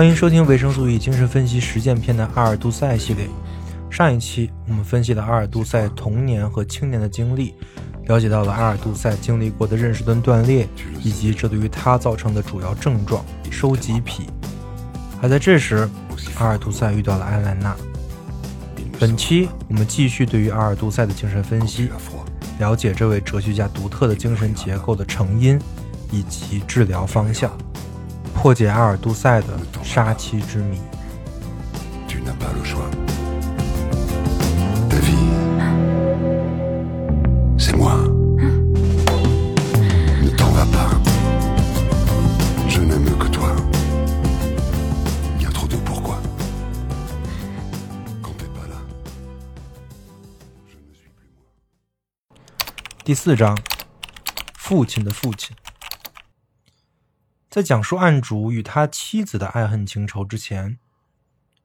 欢迎收听维生素 E 精神分析实践篇的阿尔杜塞系列。上一期我们分析了阿尔杜塞童年和青年的经历，了解到了阿尔杜塞经历过的认识盾断裂，以及这对于他造成的主要症状——收集癖。而在这时，阿尔杜塞遇到了艾兰娜。本期我们继续对于阿尔杜塞的精神分析，了解这位哲学家独特的精神结构的成因以及治疗方向。破解阿尔杜塞的杀妻之谜。第四章，父亲的父亲。在讲述案主与他妻子的爱恨情仇之前，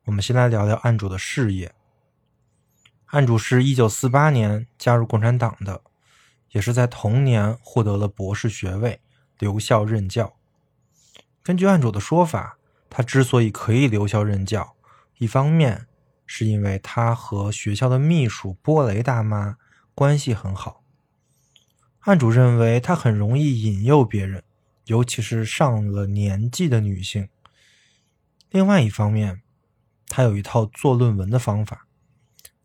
我们先来聊聊案主的事业。案主是一九四八年加入共产党的，也是在同年获得了博士学位，留校任教。根据案主的说法，他之所以可以留校任教，一方面是因为他和学校的秘书波雷大妈关系很好。案主认为他很容易引诱别人。尤其是上了年纪的女性。另外一方面，他有一套做论文的方法。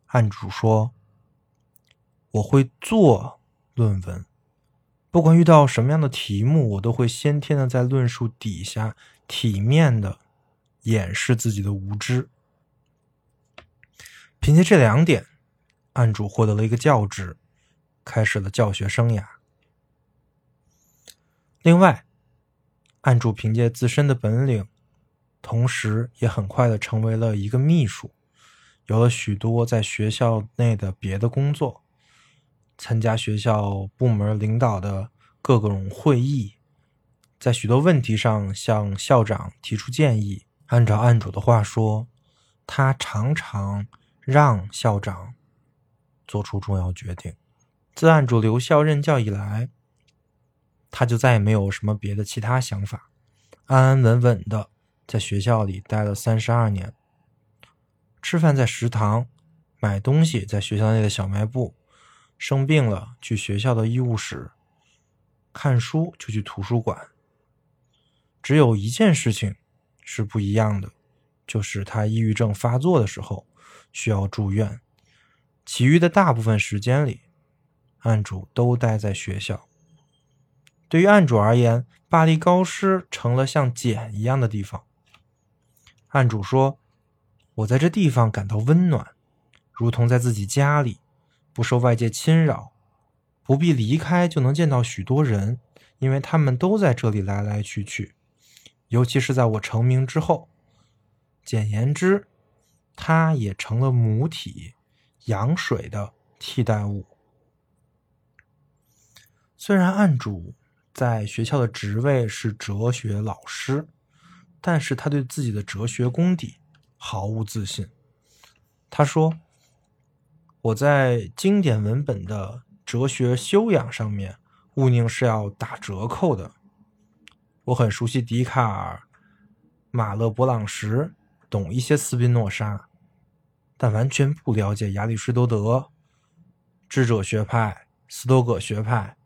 案主说：“我会做论文，不管遇到什么样的题目，我都会先天的在论述底下体面的掩饰自己的无知。”凭借这两点，案主获得了一个教职，开始了教学生涯。另外，案主凭借自身的本领，同时也很快的成为了一个秘书，有了许多在学校内的别的工作，参加学校部门领导的各种会议，在许多问题上向校长提出建议。按照案主的话说，他常常让校长做出重要决定。自案主留校任教以来。他就再也没有什么别的其他想法，安安稳稳的在学校里待了三十二年。吃饭在食堂，买东西在学校内的小卖部，生病了去学校的医务室，看书就去图书馆。只有一件事情是不一样的，就是他抑郁症发作的时候需要住院，其余的大部分时间里，案主都待在学校。对于案主而言，巴黎高师成了像茧一样的地方。案主说：“我在这地方感到温暖，如同在自己家里，不受外界侵扰，不必离开就能见到许多人，因为他们都在这里来来去去。尤其是在我成名之后，简言之，它也成了母体羊水的替代物。虽然案主。”在学校的职位是哲学老师，但是他对自己的哲学功底毫无自信。他说：“我在经典文本的哲学修养上面，毋宁是要打折扣的。我很熟悉笛卡尔、马勒伯朗什，懂一些斯宾诺莎，但完全不了解亚里士多德、智者学派、斯多葛学派。”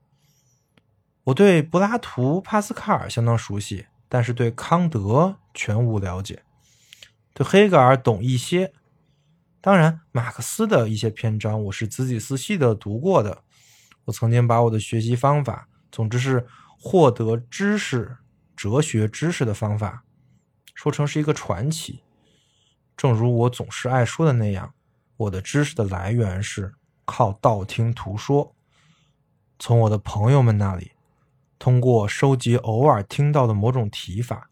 我对柏拉图、帕斯卡尔相当熟悉，但是对康德全无了解。对黑格尔懂一些，当然马克思的一些篇章我是仔仔细细的读过的。我曾经把我的学习方法，总之是获得知识、哲学知识的方法，说成是一个传奇。正如我总是爱说的那样，我的知识的来源是靠道听途说，从我的朋友们那里。通过收集偶尔听到的某种提法，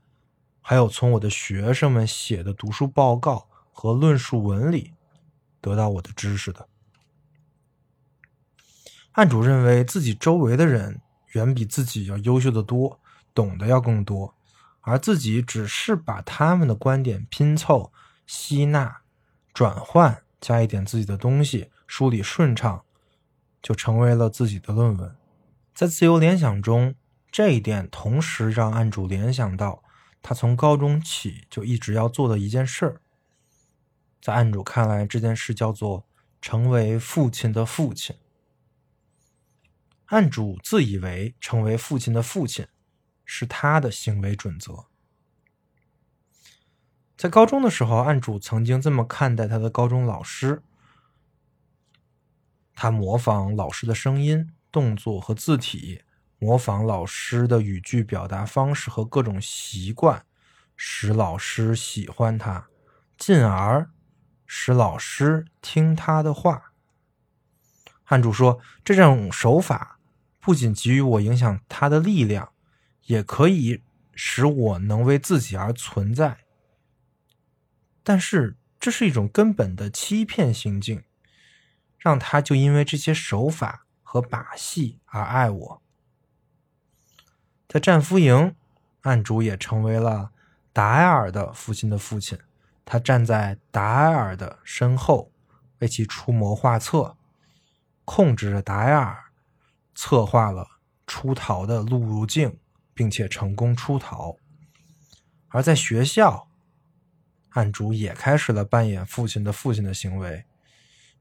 还有从我的学生们写的读书报告和论述文里得到我的知识的。案主认为自己周围的人远比自己要优秀的多，懂得要更多，而自己只是把他们的观点拼凑、吸纳、转换，加一点自己的东西，梳理顺畅，就成为了自己的论文。在自由联想中，这一点同时让案主联想到他从高中起就一直要做的一件事儿。在案主看来，这件事叫做成为父亲的父亲。案主自以为成为父亲的父亲是他的行为准则。在高中的时候，案主曾经这么看待他的高中老师：他模仿老师的声音、动作和字体，模仿老师的语句表达方式和各种习惯，使老师喜欢他，进而使老师听他的话。汉主说，这种手法。不仅给予我影响他的力量，也可以使我能为自己而存在。但是这是一种根本的欺骗行径，让他就因为这些手法和把戏而爱我。在战俘营，案主也成为了达埃尔的父亲的父亲。他站在达埃尔的身后，为其出谋划策，控制着达埃尔。策划了出逃的路径，并且成功出逃。而在学校，案主也开始了扮演父亲的父亲的行为，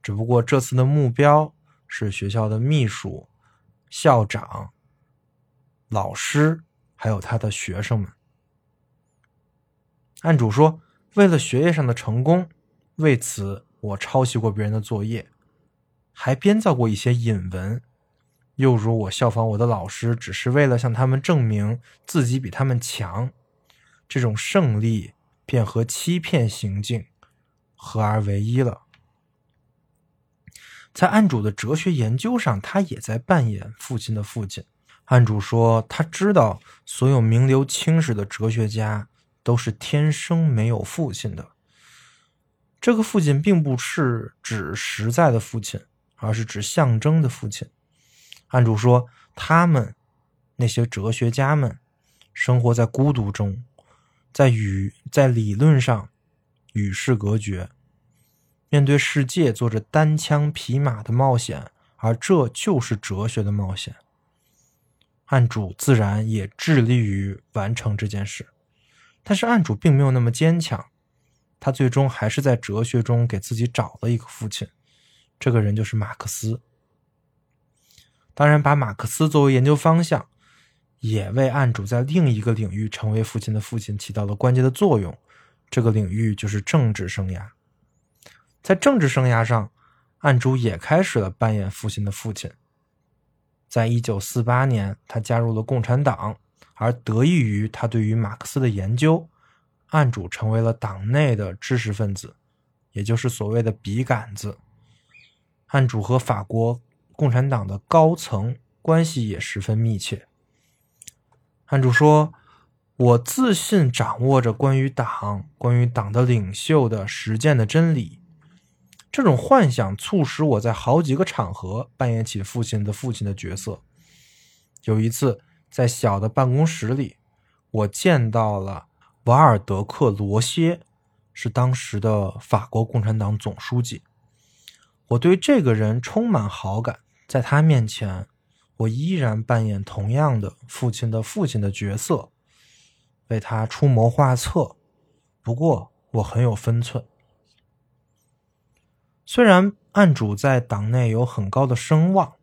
只不过这次的目标是学校的秘书、校长、老师，还有他的学生们。案主说：“为了学业上的成功，为此我抄袭过别人的作业，还编造过一些引文。”又如我效仿我的老师，只是为了向他们证明自己比他们强，这种胜利便和欺骗行径合而为一了。在案主的哲学研究上，他也在扮演父亲的父亲。案主说，他知道所有名留青史的哲学家都是天生没有父亲的。这个父亲并不是指实在的父亲，而是指象征的父亲。案主说：“他们那些哲学家们生活在孤独中，在与在理论上与世隔绝，面对世界做着单枪匹马的冒险，而这就是哲学的冒险。案主自然也致力于完成这件事，但是案主并没有那么坚强，他最终还是在哲学中给自己找了一个父亲，这个人就是马克思。”当然，把马克思作为研究方向，也为案主在另一个领域成为父亲的父亲起到了关键的作用。这个领域就是政治生涯。在政治生涯上，案主也开始了扮演父亲的父亲。在一九四八年，他加入了共产党，而得益于他对于马克思的研究，案主成为了党内的知识分子，也就是所谓的笔杆子。案主和法国。共产党的高层关系也十分密切。案主说：“我自信掌握着关于党、关于党的领袖的实践的真理。这种幻想促使我在好几个场合扮演起父亲的父亲的角色。有一次，在小的办公室里，我见到了瓦尔德克·罗歇，是当时的法国共产党总书记。我对这个人充满好感。”在他面前，我依然扮演同样的父亲的父亲的角色，为他出谋划策。不过，我很有分寸。虽然案主在党内有很高的声望，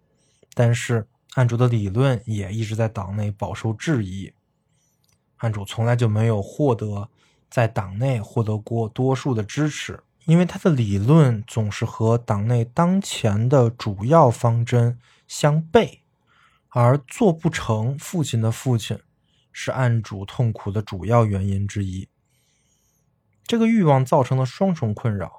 但是案主的理论也一直在党内饱受质疑。案主从来就没有获得在党内获得过多数的支持。因为他的理论总是和党内当前的主要方针相悖，而做不成父亲的父亲，是案主痛苦的主要原因之一。这个欲望造成了双重困扰：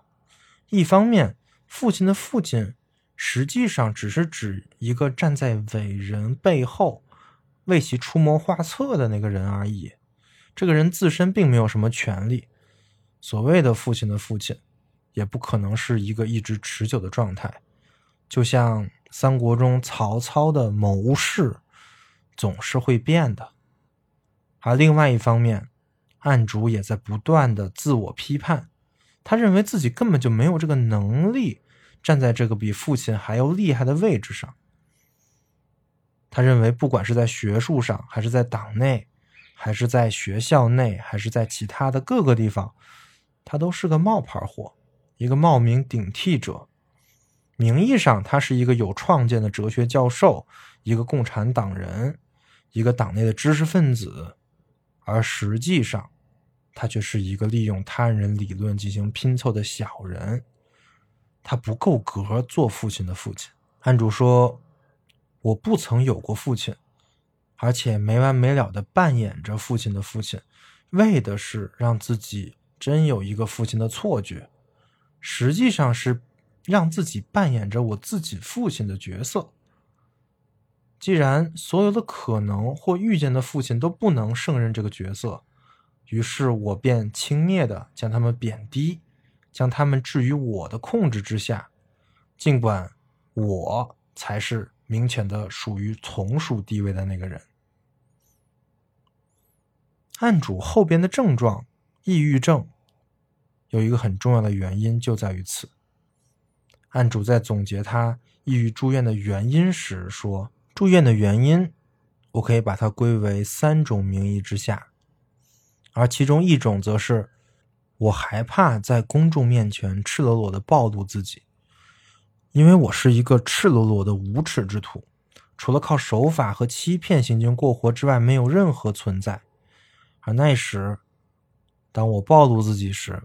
一方面，父亲的父亲实际上只是指一个站在伟人背后为其出谋划策的那个人而已，这个人自身并没有什么权利。所谓的父亲的父亲。也不可能是一个一直持久的状态，就像三国中曹操的谋士，总是会变的。而另外一方面，案主也在不断的自我批判，他认为自己根本就没有这个能力站在这个比父亲还要厉害的位置上。他认为，不管是在学术上，还是在党内，还是在学校内，还是在其他的各个地方，他都是个冒牌货，一个冒名顶替者。名义上他是一个有创建的哲学教授，一个共产党人，一个党内的知识分子，而实际上，他却是一个利用他人理论进行拼凑的小人。他不够格做父亲的父亲。案主说：“我不曾有过父亲。”而且没完没了的扮演着父亲的父亲，为的是让自己真有一个父亲的错觉，实际上是让自己扮演着我自己父亲的角色。既然所有的可能或遇见的父亲都不能胜任这个角色，于是我便轻蔑的将他们贬低，将他们置于我的控制之下，尽管我才是明显的属于从属地位的那个人。案主后边的症状，抑郁症，有一个很重要的原因就在于此。案主在总结他抑郁住院的原因时说：“住院的原因，我可以把它归为三种名义之下，而其中一种则是我害怕在公众面前赤裸裸的暴露自己，因为我是一个赤裸裸的无耻之徒，除了靠手法和欺骗行径过活之外，没有任何存在。”而那时，当我暴露自己时，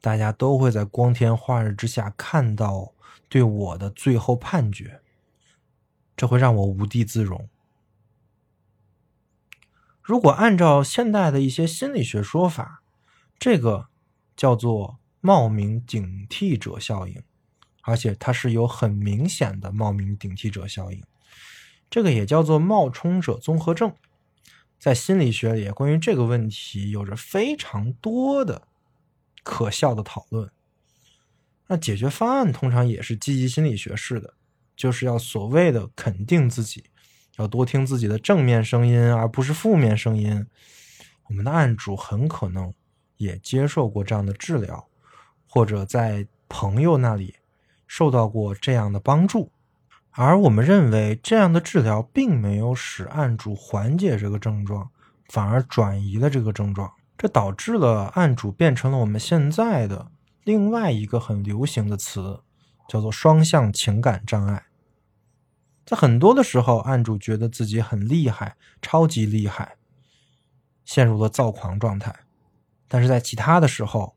大家都会在光天化日之下看到对我的最后判决，这会让我无地自容。如果按照现代的一些心理学说法，这个叫做冒名顶替者效应，而且它是有很明显的冒名顶替者效应，这个也叫做冒充者综合症。在心理学里，关于这个问题有着非常多的可笑的讨论。那解决方案通常也是积极心理学式的，就是要所谓的肯定自己，要多听自己的正面声音，而不是负面声音。我们的案主很可能也接受过这样的治疗，或者在朋友那里受到过这样的帮助。而我们认为，这样的治疗并没有使案主缓解这个症状，反而转移了这个症状，这导致了案主变成了我们现在的另外一个很流行的词，叫做双向情感障碍。在很多的时候，案主觉得自己很厉害，超级厉害，陷入了躁狂状态；但是在其他的时候，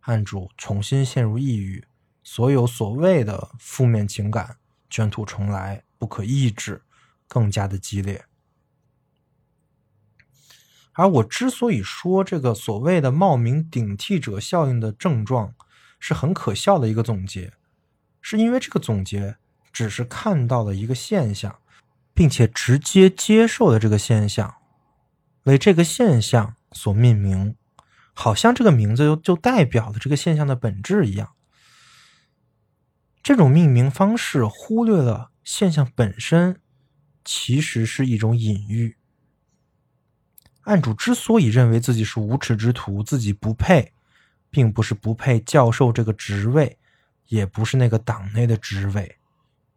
案主重新陷入抑郁，所有所谓的负面情感。卷土重来，不可抑制，更加的激烈。而我之所以说这个所谓的冒名顶替者效应的症状是很可笑的一个总结，是因为这个总结只是看到了一个现象，并且直接接受了这个现象，为这个现象所命名，好像这个名字就就代表了这个现象的本质一样。这种命名方式忽略了现象本身，其实是一种隐喻。案主之所以认为自己是无耻之徒，自己不配，并不是不配教授这个职位，也不是那个党内的职位，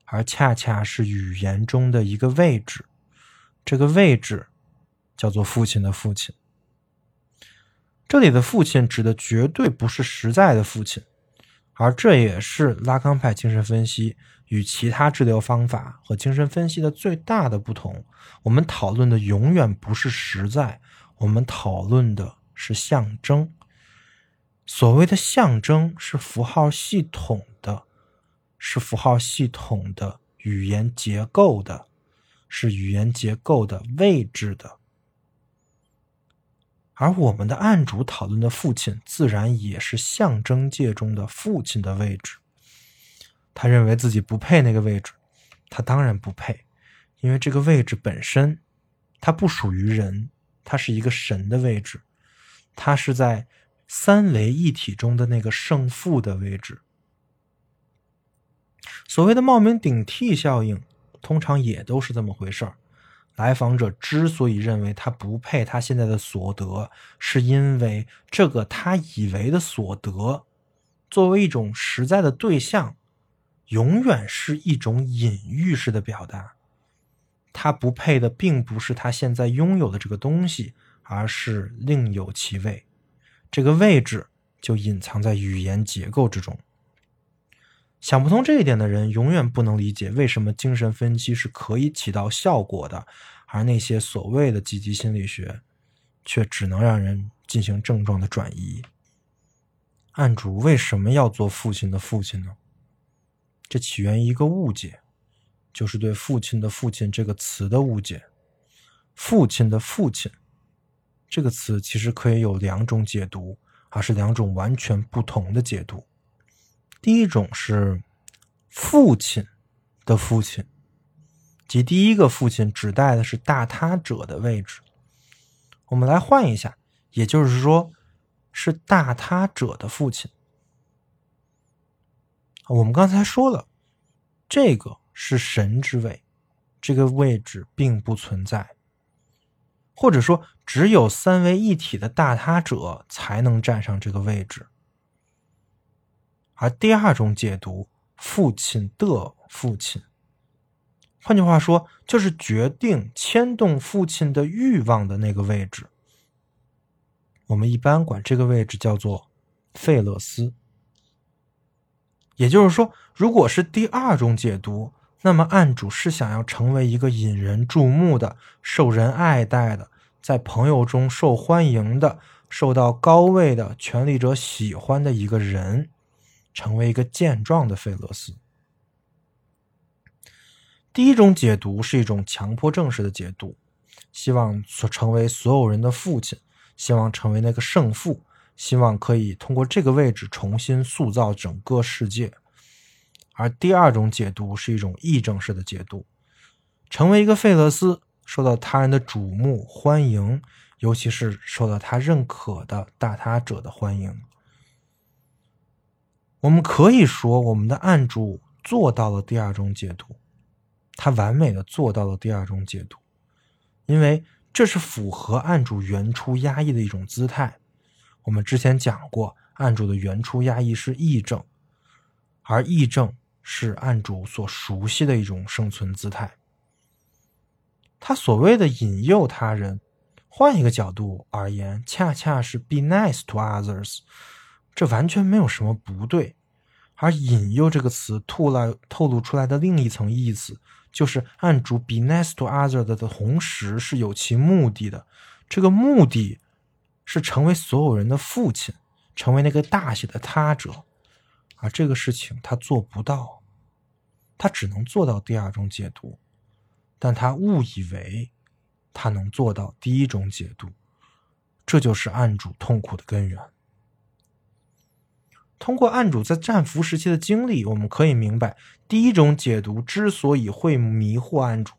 而恰恰是语言中的一个位置。这个位置叫做父亲的父亲。这里的父亲指的绝对不是实在的父亲。而这也是拉康派精神分析与其他治疗方法和精神分析的最大的不同。我们讨论的永远不是实在，我们讨论的是象征。所谓的象征是符号系统的，是符号系统的语言结构的，是语言结构的位置的。而我们的案主讨论的父亲，自然也是象征界中的父亲的位置。他认为自己不配那个位置，他当然不配，因为这个位置本身，它不属于人，它是一个神的位置，它是在三维一体中的那个圣父的位置。所谓的冒名顶替效应，通常也都是这么回事儿。来访者之所以认为他不配他现在的所得，是因为这个他以为的所得，作为一种实在的对象，永远是一种隐喻式的表达。他不配的并不是他现在拥有的这个东西，而是另有其位。这个位置就隐藏在语言结构之中。想不通这一点的人，永远不能理解为什么精神分析是可以起到效果的，而那些所谓的积极心理学，却只能让人进行症状的转移。案主为什么要做父亲的父亲呢？这起源于一个误解，就是对“父亲的父亲”这个词的误解。父亲的父亲这个词其实可以有两种解读，而是两种完全不同的解读。第一种是父亲的父亲，即第一个父亲指代的是大他者的位置。我们来换一下，也就是说，是大他者的父亲。我们刚才说了，这个是神之位，这个位置并不存在，或者说只有三位一体的大他者才能站上这个位置。而第二种解读，父亲的父亲，换句话说，就是决定牵动父亲的欲望的那个位置。我们一般管这个位置叫做费勒斯。也就是说，如果是第二种解读，那么案主是想要成为一个引人注目的、受人爱戴的、在朋友中受欢迎的、受到高位的权力者喜欢的一个人，成为一个健壮的费勒斯。第一种解读是一种强迫症式的解读，希望所成为所有人的父亲，希望成为那个圣父。希望可以通过这个位置重新塑造整个世界，而第二种解读是一种议政式的解读，成为一个费勒斯，受到他人的瞩目欢迎，尤其是受到他认可的大他者的欢迎。我们可以说，我们的案主做到了第二种解读，他完美的做到了第二种解读，因为这是符合案主原初压抑的一种姿态。我们之前讲过，案主的原初压抑是癔症，而癔症是案主所熟悉的一种生存姿态。他所谓的引诱他人，换一个角度而言，恰恰是 be nice to others，这完全没有什么不对。而引诱这个词透来透露出来的另一层意思，就是案主 be nice to others 的同时是有其目的的，这个目的。是成为所有人的父亲，成为那个大写的他者，而这个事情他做不到，他只能做到第二种解读，但他误以为他能做到第一种解读，这就是案主痛苦的根源。通过案主在战俘时期的经历，我们可以明白，第一种解读之所以会迷惑案主，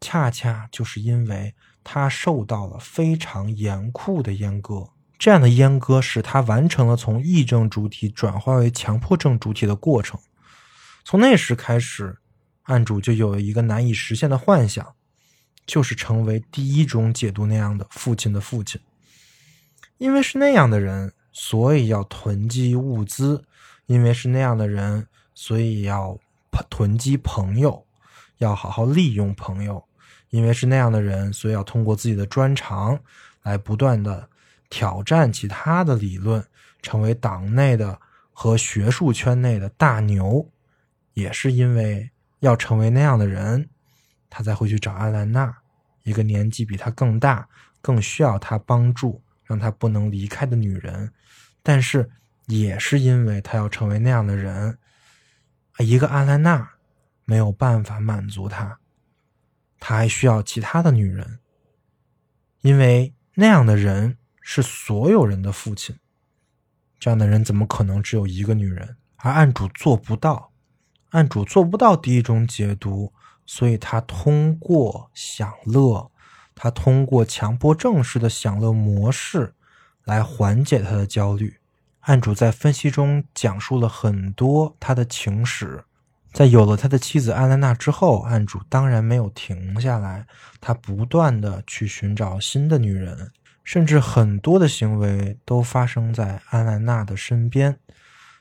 恰恰就是因为。他受到了非常严酷的阉割，这样的阉割使他完成了从癔症主体转化为强迫症主体的过程。从那时开始，案主就有了一个难以实现的幻想，就是成为第一种解读那样的父亲的父亲。因为是那样的人，所以要囤积物资；因为是那样的人，所以要囤积朋友，要好好利用朋友。因为是那样的人，所以要通过自己的专长来不断的挑战其他的理论，成为党内的和学术圈内的大牛。也是因为要成为那样的人，他才会去找阿兰娜，一个年纪比他更大、更需要他帮助、让他不能离开的女人。但是也是因为他要成为那样的人，一个阿兰娜没有办法满足他。他还需要其他的女人，因为那样的人是所有人的父亲。这样的人怎么可能只有一个女人？而案主做不到，案主做不到第一种解读，所以他通过享乐，他通过强迫症式的享乐模式来缓解他的焦虑。案主在分析中讲述了很多他的情史。在有了他的妻子安兰娜之后，案主当然没有停下来，他不断的去寻找新的女人，甚至很多的行为都发生在安兰娜的身边。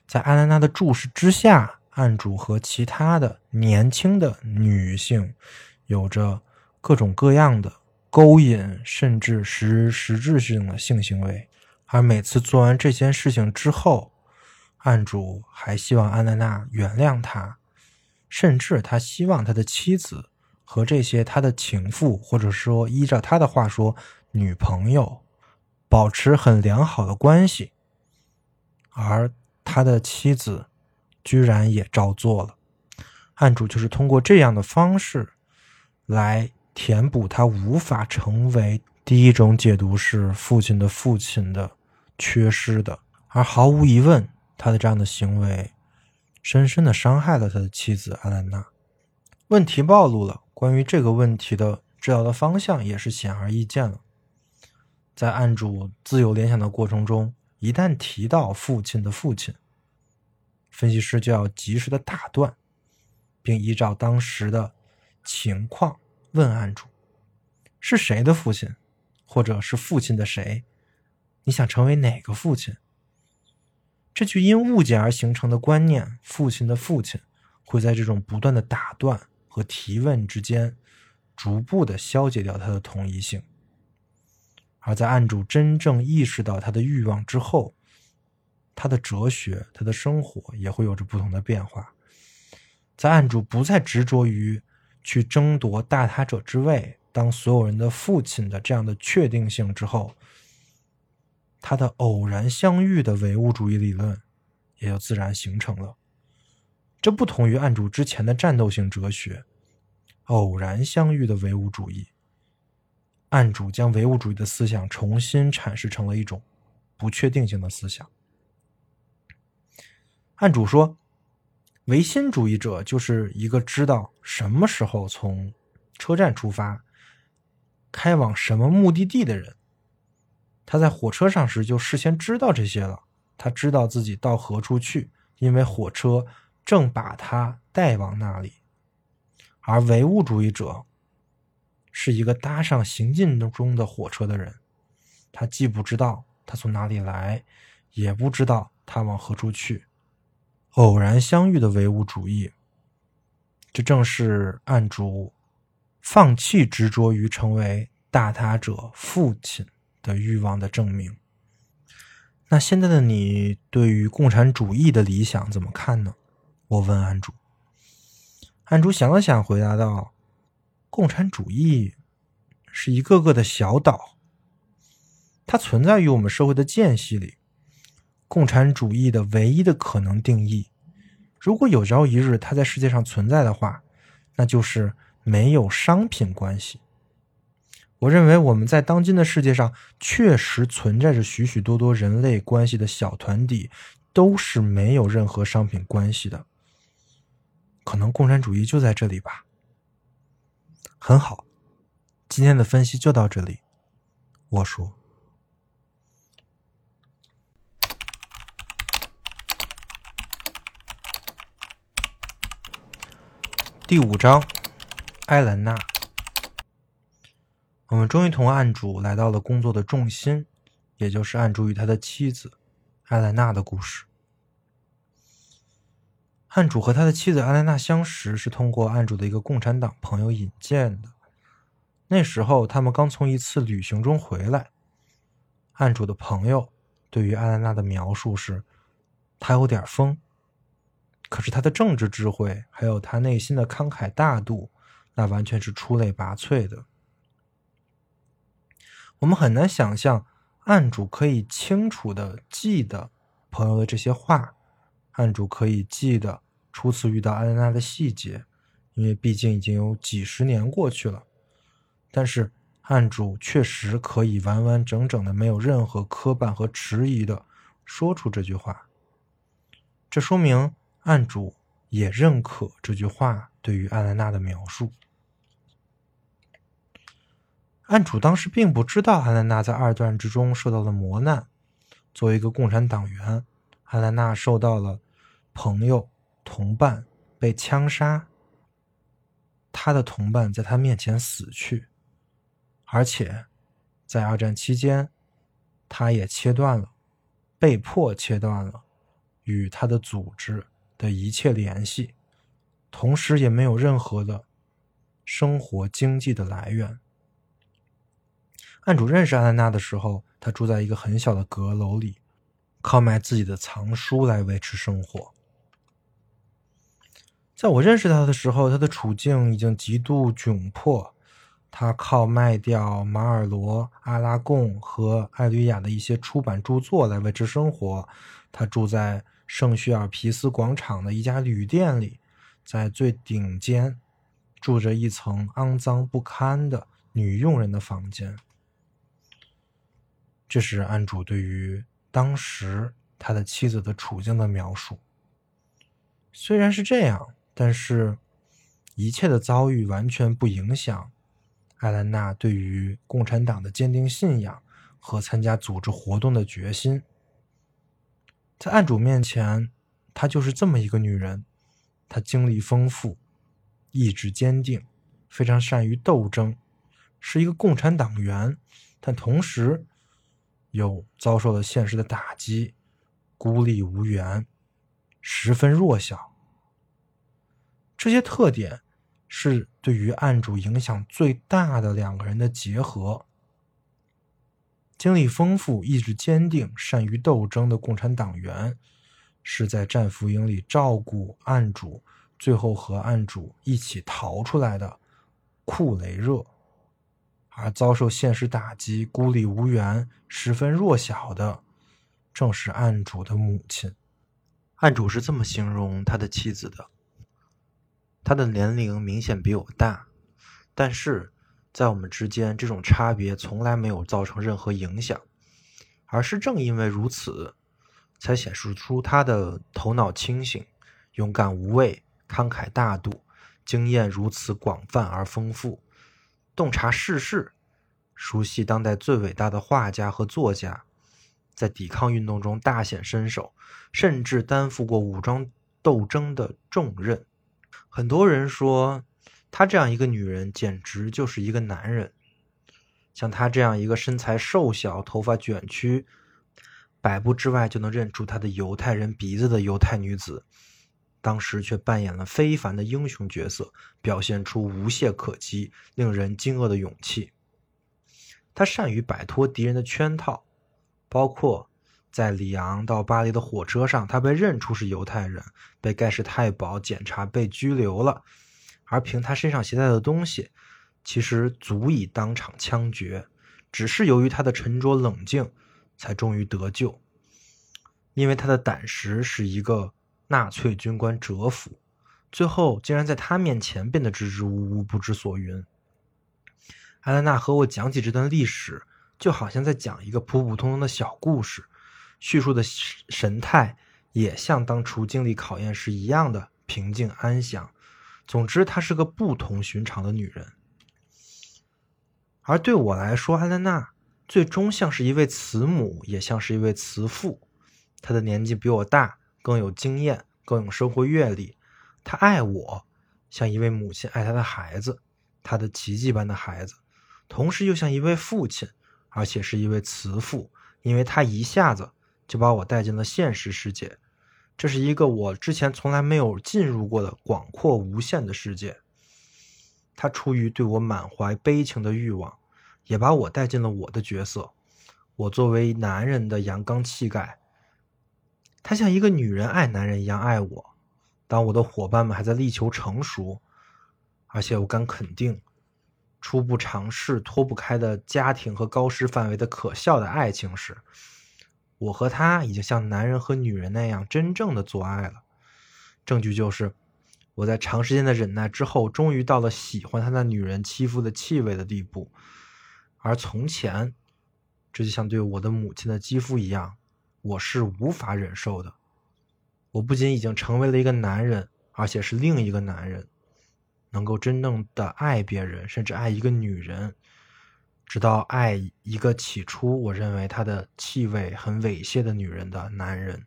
在安兰娜的注视之下，案主和其他的年轻的女性有着各种各样的勾引甚至实实质性的性行为。而每次做完这件事情之后，案主还希望安娜娜原谅他，甚至他希望他的妻子和这些他的情妇，或者说依照他的话说女朋友，保持很良好的关系。而他的妻子居然也照做了。案主就是通过这样的方式来填补他无法成为第一种解读是父亲的父亲的。缺失的，而毫无疑问，他的这样的行为深深的伤害了他的妻子阿兰娜。问题暴露了，关于这个问题的治疗的方向也是显而易见了。在案主自由联想的过程中，一旦提到父亲的父亲，分析师就要及时的打断，并依照当时的情况问案主：是谁的父亲，或者是父亲的谁？你想成为哪个父亲？这句因误解而形成的观念“父亲的父亲”会在这种不断的打断和提问之间，逐步的消解掉他的同一性。而在案主真正意识到他的欲望之后，他的哲学、他的生活也会有着不同的变化。在案主不再执着于去争夺大他者之位、当所有人的父亲的这样的确定性之后。他的偶然相遇的唯物主义理论也就自然形成了。这不同于案主之前的战斗性哲学，偶然相遇的唯物主义。案主将唯物主义的思想重新阐释成了一种不确定性的思想。案主说，唯心主义者就是一个知道什么时候从车站出发，开往什么目的地的人。他在火车上时就事先知道这些了，他知道自己到何处去，因为火车正把他带往那里。而唯物主义者是一个搭上行进中的火车的人，他既不知道他从哪里来，也不知道他往何处去。偶然相遇的唯物主义，这正是案主放弃执着于成为大他者父亲。的欲望的证明。那现在的你对于共产主义的理想怎么看呢？我问安主。安主想了想，回答道：“共产主义是一个个的小岛，它存在于我们社会的间隙里。共产主义的唯一的可能定义，如果有朝一日它在世界上存在的话，那就是没有商品关系。”我认为我们在当今的世界上确实存在着许许多多人类关系的小团体，都是没有任何商品关系的。可能共产主义就在这里吧。很好，今天的分析就到这里。我说，第五章，艾兰娜。我们终于同案主来到了工作的重心，也就是案主与他的妻子艾莱娜的故事。案主和他的妻子艾莱娜相识是通过案主的一个共产党朋友引荐的。那时候他们刚从一次旅行中回来，案主的朋友对于艾莱娜的描述是：她有点疯，可是她的政治智慧还有她内心的慷慨大度，那完全是出类拔萃的。我们很难想象，案主可以清楚的记得朋友的这些话，案主可以记得初次遇到安娜的细节，因为毕竟已经有几十年过去了。但是案主确实可以完完整整的、没有任何磕绊和迟疑的说出这句话，这说明案主也认可这句话对于安娜的描述。案主当时并不知道安兰娜在二战之中受到了磨难。作为一个共产党员，安兰娜受到了朋友、同伴被枪杀，他的同伴在他面前死去，而且在二战期间，他也切断了，被迫切断了与他的组织的一切联系，同时也没有任何的生活经济的来源。案主认识安娜的时候，她住在一个很小的阁楼里，靠卖自己的藏书来维持生活。在我认识他的时候，他的处境已经极度窘迫。他靠卖掉马尔罗、阿拉贡和艾吕亚的一些出版著作来维持生活。他住在圣叙尔皮斯广场的一家旅店里，在最顶尖住着一层肮脏不堪的女佣人的房间。这是安主对于当时他的妻子的处境的描述。虽然是这样。但是，一切的遭遇完全不影响艾兰娜对于共产党的坚定信仰和参加组织活动的决心。在案主面前，她就是这么一个女人。她经历丰富，意志坚定，非常善于斗争，是一个共产党员，但同时又遭受了现实的打击，孤立无援，十分弱小。这些特点是对于案主影响最大的两个人的结合。经历丰富、意志坚定、善于斗争的共产党员，是在战俘营里照顾案主，最后和案主一起逃出来的库雷热；而遭受现实打击、孤立无援、十分弱小的，正是案主的母亲。案主是这么形容他的妻子的。他的年龄明显比我大，但是在我们之间，这种差别从来没有造成任何影响，而是正因为如此，才显示出他的头脑清醒、勇敢无畏、慷慨大度、经验如此广泛而丰富，洞察世事，熟悉当代最伟大的画家和作家，在抵抗运动中大显身手，甚至担负过武装斗争的重任。很多人说，她这样一个女人简直就是一个男人。像她这样一个身材瘦小、头发卷曲、百步之外就能认出她的犹太人鼻子的犹太女子，当时却扮演了非凡的英雄角色，表现出无懈可击、令人惊愕的勇气。他善于摆脱敌人的圈套，包括。在里昂到巴黎的火车上，他被认出是犹太人，被盖世太保检查，被拘留了。而凭他身上携带的东西，其实足以当场枪决，只是由于他的沉着冷静，才终于得救。因为他的胆识是一个纳粹军官折服，最后竟然在他面前变得支支吾吾、不知所云。艾兰娜和我讲起这段历史，就好像在讲一个普普通通的小故事。叙述的神态也像当初经历考验时一样的平静安详。总之，她是个不同寻常的女人。而对我来说，艾莲娜最终像是一位慈母，也像是一位慈父。她的年纪比我大，更有经验，更有生活阅历。她爱我，像一位母亲爱她的孩子，她的奇迹般的孩子；同时又像一位父亲，而且是一位慈父，因为他一下子。就把我带进了现实世界，这是一个我之前从来没有进入过的广阔无限的世界。他出于对我满怀悲情的欲望，也把我带进了我的角色。我作为男人的阳刚气概，他像一个女人爱男人一样爱我。当我的伙伴们还在力求成熟，而且我敢肯定，初步尝试脱不开的家庭和高师范围的可笑的爱情时。我和他已经像男人和女人那样真正的做爱了，证据就是我在长时间的忍耐之后，终于到了喜欢他那女人欺负的气味的地步。而从前，这就像对我的母亲的肌肤一样，我是无法忍受的。我不仅已经成为了一个男人，而且是另一个男人，能够真正的爱别人，甚至爱一个女人。直到爱一个起初我认为她的气味很猥亵的女人的男人，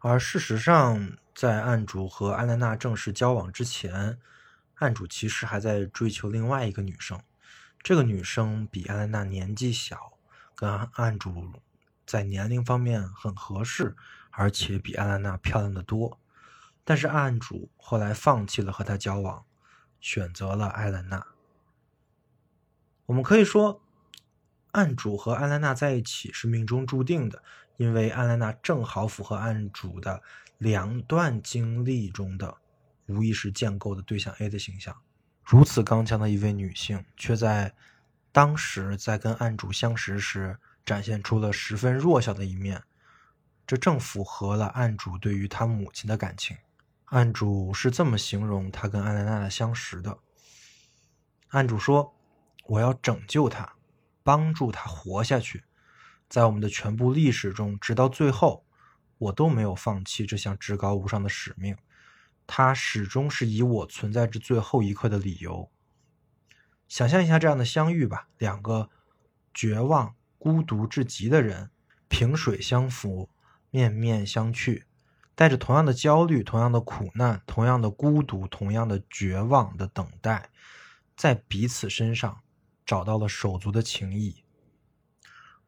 而事实上，在案主和安莲娜正式交往之前，案主其实还在追求另外一个女生。这个女生比安莲娜年纪小，跟案主在年龄方面很合适，而且比艾兰娜漂亮的多。但是案主后来放弃了和她交往，选择了艾兰娜。我们可以说，案主和艾兰娜在一起是命中注定的，因为艾兰娜正好符合案主的两段经历中的无意识建构的对象 A 的形象。如此刚强的一位女性，却在当时在跟案主相识时展现出了十分弱小的一面，这正符合了案主对于他母亲的感情。案主是这么形容他跟安莱娜的相识的：案主说：“我要拯救她，帮助她活下去。在我们的全部历史中，直到最后，我都没有放弃这项至高无上的使命。它始终是以我存在至最后一刻的理由。”想象一下这样的相遇吧：两个绝望、孤独至极的人，萍水相逢，面面相觑。带着同样的焦虑、同样的苦难、同样的孤独、同样的绝望的等待，在彼此身上找到了手足的情谊。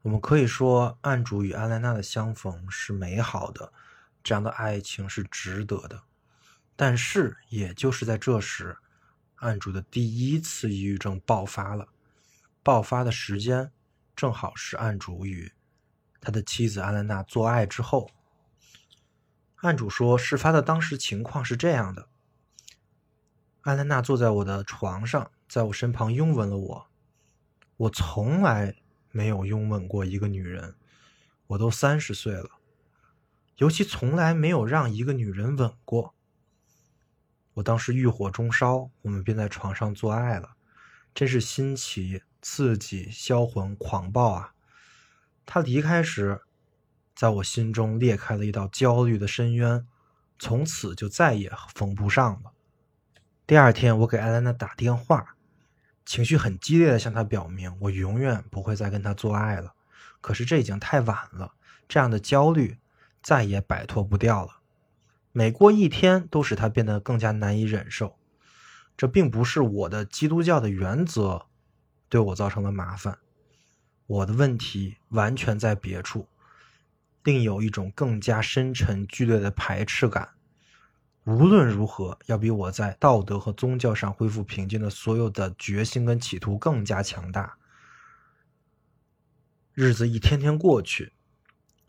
我们可以说，案主与安莱娜的相逢是美好的，这样的爱情是值得的。但是，也就是在这时，案主的第一次抑郁症爆发了。爆发的时间正好是案主与他的妻子安兰娜做爱之后。案主说，事发的当时情况是这样的：安兰娜坐在我的床上，在我身旁拥吻了我。我从来没有拥吻过一个女人，我都三十岁了，尤其从来没有让一个女人吻过。我当时欲火中烧，我们便在床上做爱了，真是新奇、刺激、销魂、狂暴啊！他离开时。在我心中裂开了一道焦虑的深渊，从此就再也缝不上了。第二天，我给艾兰娜打电话，情绪很激烈的向她表明，我永远不会再跟她做爱了。可是这已经太晚了，这样的焦虑再也摆脱不掉了。每过一天，都使她变得更加难以忍受。这并不是我的基督教的原则对我造成了麻烦，我的问题完全在别处。另有一种更加深沉、剧烈的排斥感，无论如何，要比我在道德和宗教上恢复平静的所有的决心跟企图更加强大。日子一天天过去，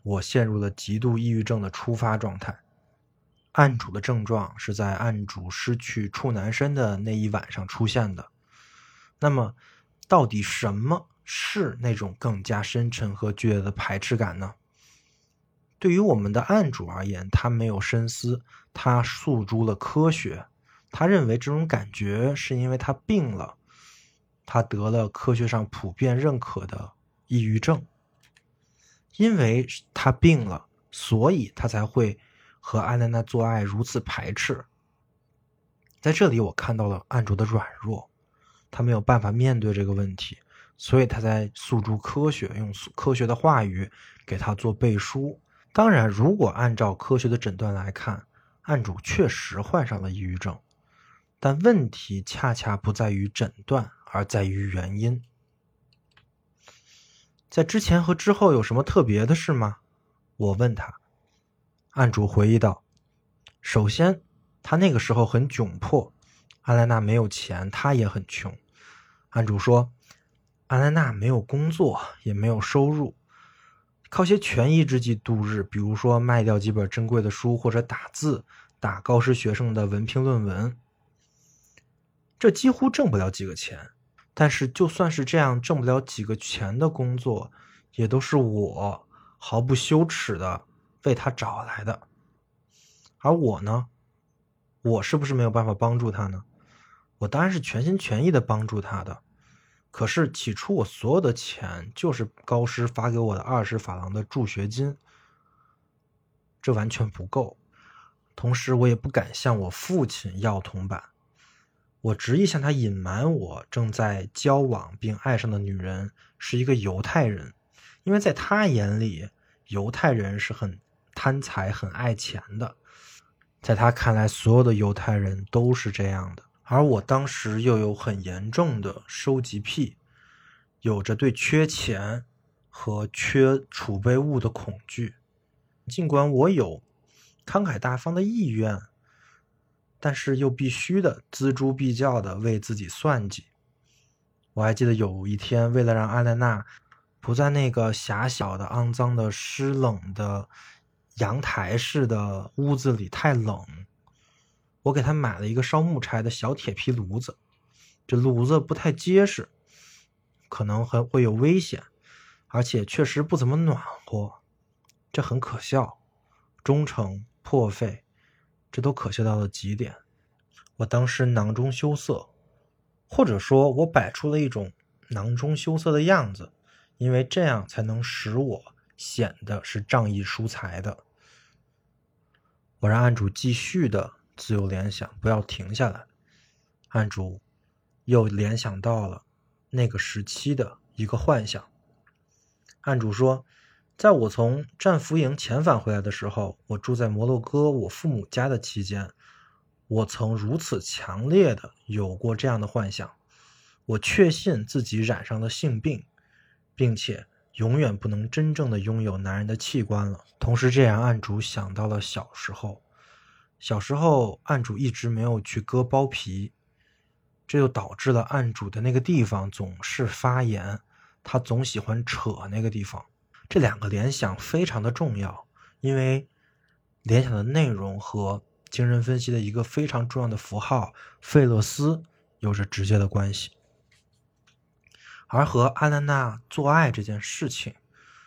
我陷入了极度抑郁症的初发状态。案主的症状是在案主失去处男身的那一晚上出现的。那么，到底什么是那种更加深沉和剧烈的排斥感呢？对于我们的案主而言，他没有深思，他诉诸了科学。他认为这种感觉是因为他病了，他得了科学上普遍认可的抑郁症。因为他病了，所以他才会和安娜娜做爱如此排斥。在这里，我看到了案主的软弱，他没有办法面对这个问题，所以他在诉诸科学，用科学的话语给他做背书。当然，如果按照科学的诊断来看，案主确实患上了抑郁症，但问题恰恰不在于诊断，而在于原因。在之前和之后有什么特别的事吗？我问他。案主回忆道：“首先，他那个时候很窘迫，阿莱娜没有钱，他也很穷。”案主说：“阿莱娜没有工作，也没有收入。”靠些权宜之计度日，比如说卖掉几本珍贵的书，或者打字打高师学生的文凭论文。这几乎挣不了几个钱，但是就算是这样挣不了几个钱的工作，也都是我毫不羞耻的为他找来的。而我呢，我是不是没有办法帮助他呢？我当然是全心全意的帮助他的。可是起初我所有的钱就是高师发给我的二十法郎的助学金，这完全不够。同时，我也不敢向我父亲要铜板。我执意向他隐瞒我正在交往并爱上的女人是一个犹太人，因为在他眼里，犹太人是很贪财、很爱钱的。在他看来，所有的犹太人都是这样的。而我当时又有很严重的收集癖，有着对缺钱和缺储备物的恐惧。尽管我有慷慨大方的意愿，但是又必须的锱铢必较的为自己算计。我还记得有一天，为了让阿莱娜不在那个狭小的、肮脏的、湿冷的阳台式的屋子里太冷。我给他买了一个烧木柴的小铁皮炉子，这炉子不太结实，可能还会有危险，而且确实不怎么暖和，这很可笑，忠诚破费，这都可笑到了极点。我当时囊中羞涩，或者说，我摆出了一种囊中羞涩的样子，因为这样才能使我显得是仗义疏财的。我让案主继续的。自由联想，不要停下来。案主又联想到了那个时期的一个幻想。案主说，在我从战俘营遣返回来的时候，我住在摩洛哥我父母家的期间，我曾如此强烈的有过这样的幻想：我确信自己染上了性病，并且永远不能真正的拥有男人的器官了。同时，这让案主想到了小时候。小时候，案主一直没有去割包皮，这就导致了案主的那个地方总是发炎，他总喜欢扯那个地方。这两个联想非常的重要，因为联想的内容和精神分析的一个非常重要的符号“费勒斯”有着直接的关系。而和阿兰娜做爱这件事情，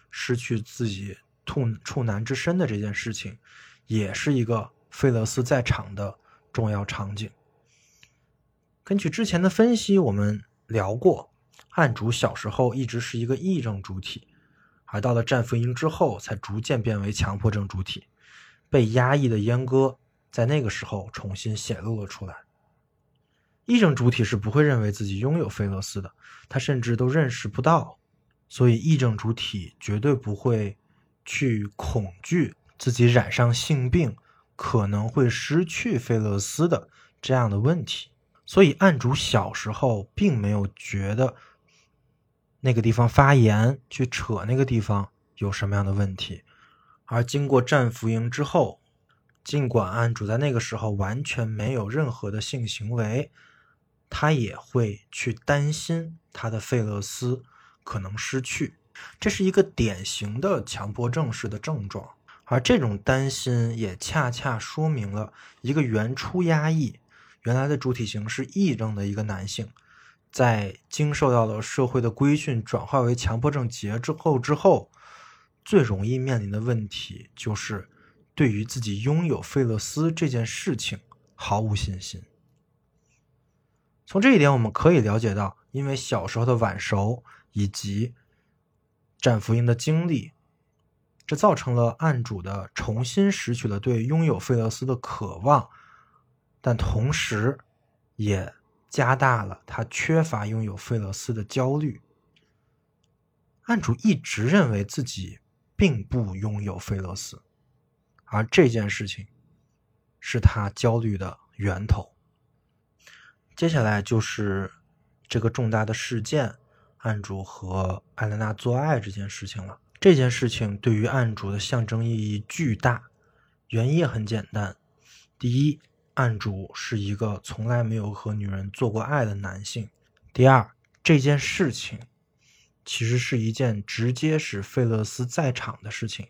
失去自己处处男之身的这件事情，也是一个。费勒斯在场的重要场景。根据之前的分析，我们聊过，案主小时候一直是一个癔症主体，而到了战俘营之后，才逐渐变为强迫症主体。被压抑的阉割在那个时候重新显露了出来。癔症主体是不会认为自己拥有费勒斯的，他甚至都认识不到，所以癔症主体绝对不会去恐惧自己染上性病。可能会失去费勒斯的这样的问题，所以案主小时候并没有觉得那个地方发炎去扯那个地方有什么样的问题，而经过战俘营之后，尽管案主在那个时候完全没有任何的性行为，他也会去担心他的费勒斯可能失去，这是一个典型的强迫症式的症状。而这种担心也恰恰说明了一个原初压抑、原来的主体型是癔症的一个男性，在经受到了社会的规训，转化为强迫症结之后之后，最容易面临的问题就是对于自己拥有费勒斯这件事情毫无信心。从这一点我们可以了解到，因为小时候的晚熟以及战俘营的经历。这造成了案主的重新拾取了对拥有费勒斯的渴望，但同时也加大了他缺乏拥有费勒斯的焦虑。案主一直认为自己并不拥有费勒斯，而这件事情是他焦虑的源头。接下来就是这个重大的事件——案主和艾莲娜做爱这件事情了。这件事情对于案主的象征意义巨大，原因也很简单。第一，案主是一个从来没有和女人做过爱的男性；第二，这件事情其实是一件直接使费勒斯在场的事情，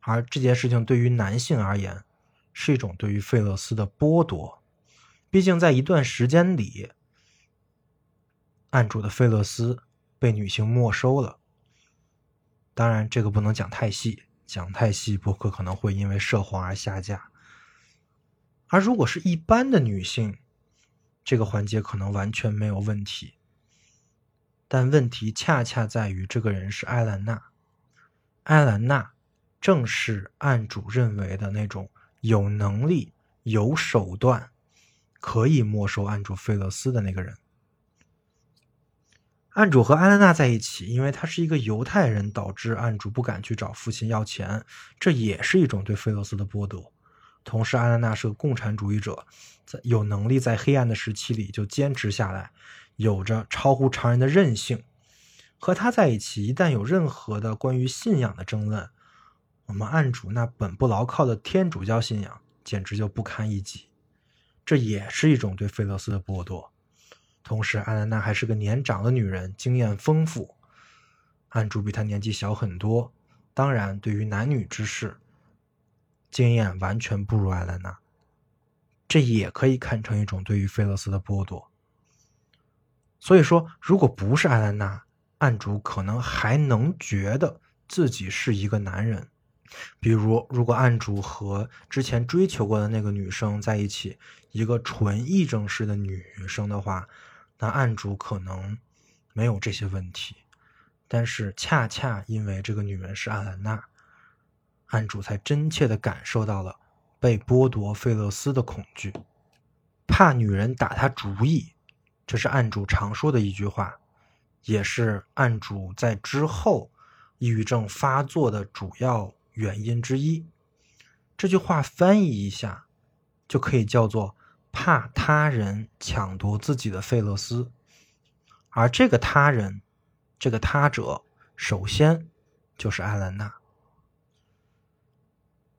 而这件事情对于男性而言是一种对于费勒斯的剥夺。毕竟在一段时间里，案主的费勒斯被女性没收了。当然，这个不能讲太细，讲太细博客可能会因为涉黄而下架。而如果是一般的女性，这个环节可能完全没有问题。但问题恰恰在于，这个人是艾兰娜，艾兰娜正是案主认为的那种有能力、有手段，可以没收案主费勒斯的那个人。案主和艾兰娜在一起，因为他是一个犹太人，导致案主不敢去找父亲要钱，这也是一种对费罗斯的剥夺。同时，艾兰娜是个共产主义者，在有能力在黑暗的时期里就坚持下来，有着超乎常人的韧性。和他在一起，一旦有任何的关于信仰的争论，我们案主那本不牢靠的天主教信仰简直就不堪一击。这也是一种对费罗斯的剥夺。同时，艾兰娜还是个年长的女人，经验丰富。案主比她年纪小很多，当然对于男女之事，经验完全不如艾兰娜。这也可以看成一种对于菲勒斯的剥夺。所以说，如果不是艾兰娜，案主可能还能觉得自己是一个男人。比如，如果案主和之前追求过的那个女生在一起，一个纯议政式的女生的话，那案主可能没有这些问题。但是，恰恰因为这个女人是阿兰娜，案主才真切的感受到了。被剥夺费勒斯的恐惧，怕女人打他主意，这是案主常说的一句话，也是案主在之后抑郁症发作的主要原因之一。这句话翻译一下，就可以叫做怕他人抢夺自己的费勒斯，而这个他人，这个他者，首先就是艾兰娜。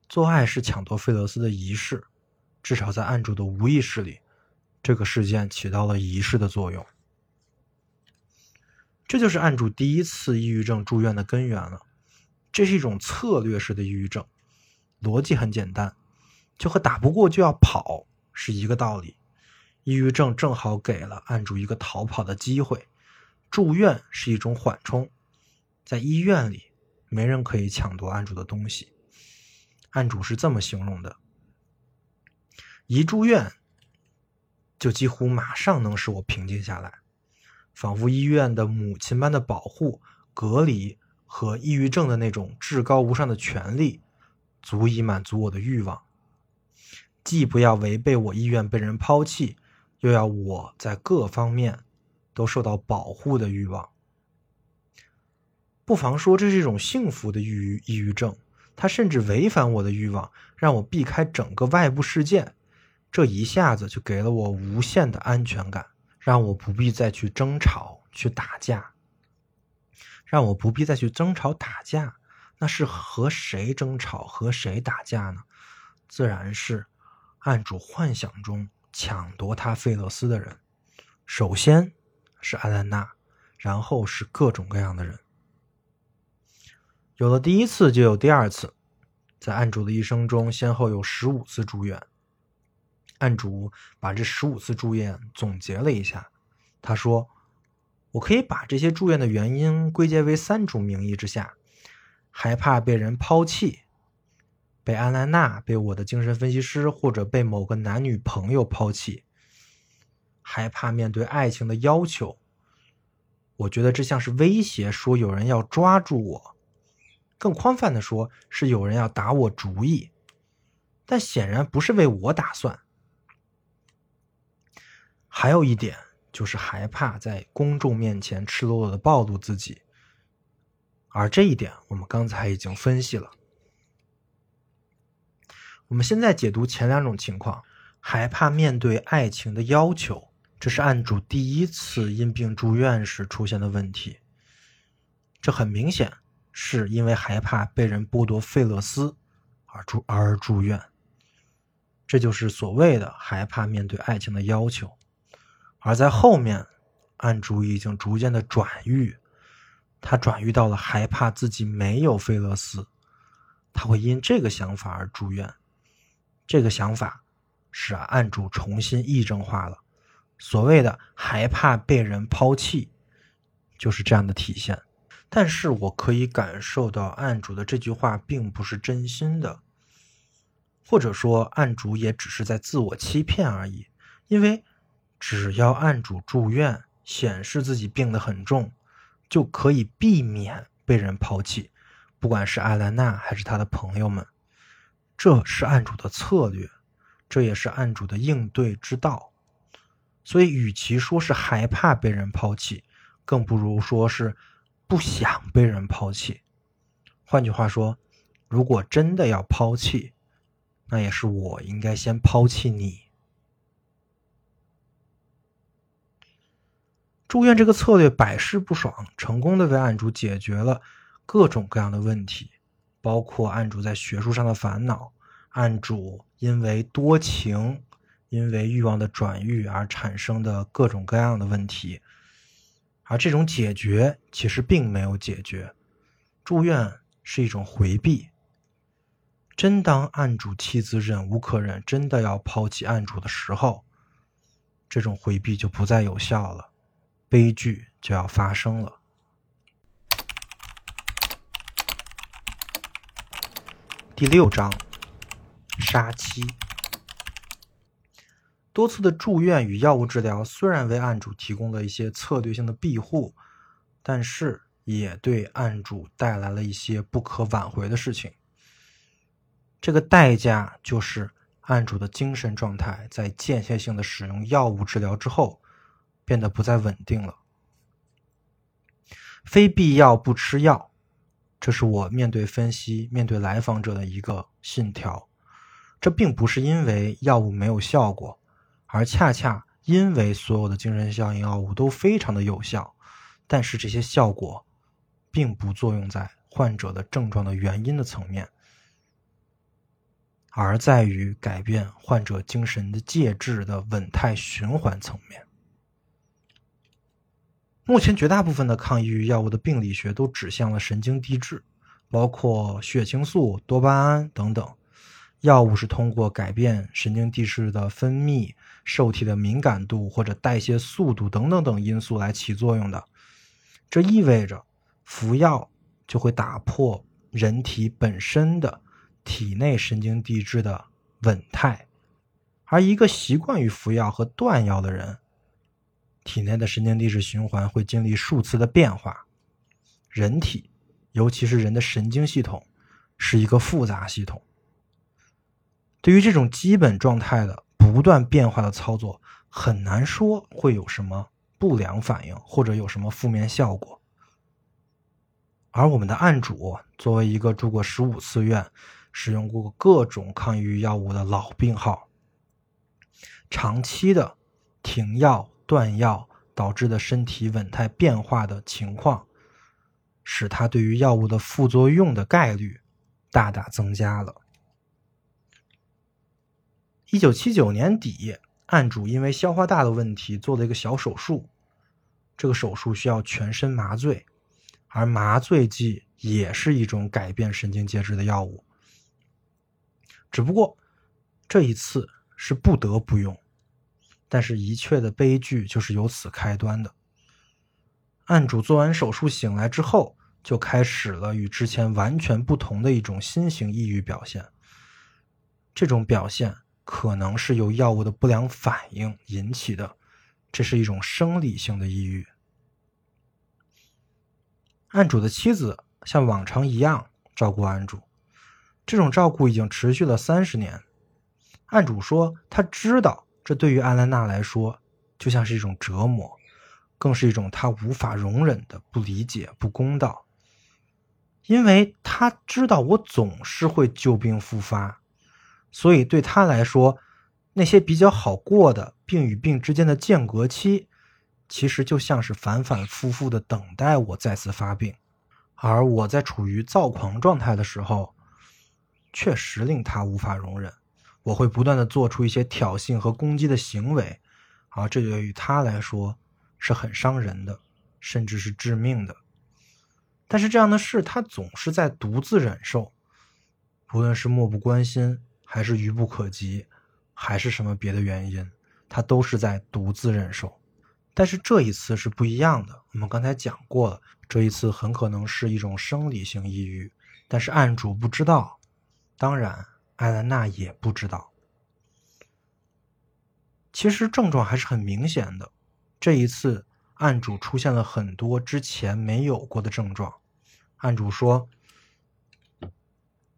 做爱是抢夺费勒斯的仪式，至少在案主的无意识里，这个事件起到了仪式的作用。这就是案主第一次抑郁症住院的根源了。这是一种策略式的抑郁症，逻辑很简单，就和打不过就要跑是一个道理。抑郁症正好给了案主一个逃跑的机会，住院是一种缓冲，在医院里没人可以抢夺案主的东西。案主是这么形容的：一住院，就几乎马上能使我平静下来，仿佛医院的母亲般的保护、隔离和抑郁症的那种至高无上的权利，足以满足我的欲望。既不要违背我意愿被人抛弃，又要我在各方面都受到保护的欲望。不妨说，这是一种幸福的抑郁抑郁症。它甚至违反我的欲望，让我避开整个外部世界，这一下子就给了我无限的安全感，让我不必再去争吵、去打架，让我不必再去争吵打架。那是和谁争吵、和谁打架呢？自然是案主幻想中抢夺他费勒斯的人，首先是艾兰娜，然后是各种各样的人。有了第一次，就有第二次。在案主的一生中，先后有十五次住院。案主把这十五次住院总结了一下，他说：“我可以把这些住院的原因归结为三种名义之下：害怕被人抛弃，被安兰娜、被我的精神分析师或者被某个男女朋友抛弃；害怕面对爱情的要求，我觉得这像是威胁，说有人要抓住我。”更宽泛的说，是有人要打我主意，但显然不是为我打算。还有一点就是害怕在公众面前赤裸裸的暴露自己，而这一点我们刚才已经分析了。我们现在解读前两种情况，害怕面对爱情的要求，这是案主第一次因病住院时出现的问题，这很明显。是因为害怕被人剥夺费勒斯而住而住院，这就是所谓的害怕面对爱情的要求。而在后面，案主已经逐渐的转愈，他转愈到了害怕自己没有费勒斯，他会因这个想法而住院。这个想法使案主重新议政化了。所谓的害怕被人抛弃，就是这样的体现。但是我可以感受到案主的这句话并不是真心的，或者说案主也只是在自我欺骗而已。因为只要案主住院，显示自己病得很重，就可以避免被人抛弃，不管是艾兰娜还是他的朋友们。这是案主的策略，这也是案主的应对之道。所以，与其说是害怕被人抛弃，更不如说是。不想被人抛弃。换句话说，如果真的要抛弃，那也是我应该先抛弃你。住院这个策略百试不爽，成功的为案主解决了各种各样的问题，包括案主在学术上的烦恼，案主因为多情、因为欲望的转欲而产生的各种各样的问题。而这种解决其实并没有解决，住院是一种回避。真当案主妻子忍无可忍，真的要抛弃案主的时候，这种回避就不再有效了，悲剧就要发生了。第六章，杀妻。多次的住院与药物治疗虽然为案主提供了一些策略性的庇护，但是也对案主带来了一些不可挽回的事情。这个代价就是案主的精神状态在间歇性的使用药物治疗之后变得不再稳定了。非必要不吃药，这是我面对分析、面对来访者的一个信条。这并不是因为药物没有效果，而恰恰因为所有的精神效应药物都非常的有效，但是这些效果并不作用在患者的症状的原因的层面。而在于改变患者精神的介质的稳态循环层面。目前绝大部分的抗抑郁药物的病理学都指向了神经递质，包括血清素、多巴胺等等。药物是通过改变神经递质的分泌、受体的敏感度或者代谢速度等等等因素来起作用的。这意味着服药就会打破人体本身的。体内神经递质的稳态，而一个习惯于服药和断药的人，体内的神经递质循环会经历数次的变化。人体，尤其是人的神经系统，是一个复杂系统。对于这种基本状态的不断变化的操作，很难说会有什么不良反应或者有什么负面效果。而我们的案主作为一个住过十五次院。使用过各种抗抑郁药物的老病号，长期的停药断药导致的身体稳态变化的情况，使他对于药物的副作用的概率大大增加了。一九七九年底，案主因为消化大的问题做了一个小手术，这个手术需要全身麻醉，而麻醉剂也是一种改变神经介质的药物。只不过这一次是不得不用，但是一切的悲剧就是由此开端的。案主做完手术醒来之后，就开始了与之前完全不同的一种新型抑郁表现。这种表现可能是由药物的不良反应引起的，这是一种生理性的抑郁。案主的妻子像往常一样照顾案主。这种照顾已经持续了三十年。案主说，他知道这对于艾兰娜来说就像是一种折磨，更是一种他无法容忍的不理解、不公道。因为他知道我总是会旧病复发，所以对他来说，那些比较好过的病与病之间的间隔期，其实就像是反反复复的等待我再次发病。而我在处于躁狂状态的时候。确实令他无法容忍，我会不断的做出一些挑衅和攻击的行为，啊，这对于他来说是很伤人的，甚至是致命的。但是这样的事他总是在独自忍受，不论是漠不关心，还是愚不可及，还是什么别的原因，他都是在独自忍受。但是这一次是不一样的，我们刚才讲过了，这一次很可能是一种生理性抑郁，但是案主不知道。当然，艾兰娜也不知道。其实症状还是很明显的。这一次，案主出现了很多之前没有过的症状。案主说：“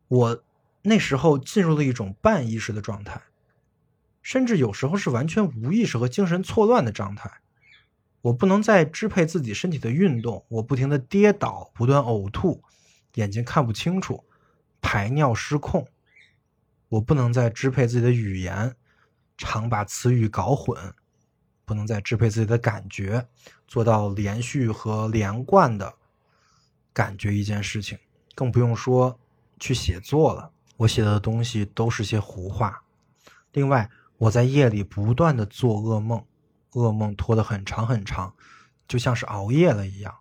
我那时候进入了一种半意识的状态，甚至有时候是完全无意识和精神错乱的状态。我不能再支配自己身体的运动，我不停的跌倒，不断呕吐，眼睛看不清楚。”排尿失控，我不能再支配自己的语言，常把词语搞混，不能再支配自己的感觉，做到连续和连贯的感觉一件事情，更不用说去写作了。我写的东西都是些胡话。另外，我在夜里不断的做噩梦，噩梦拖得很长很长，就像是熬夜了一样，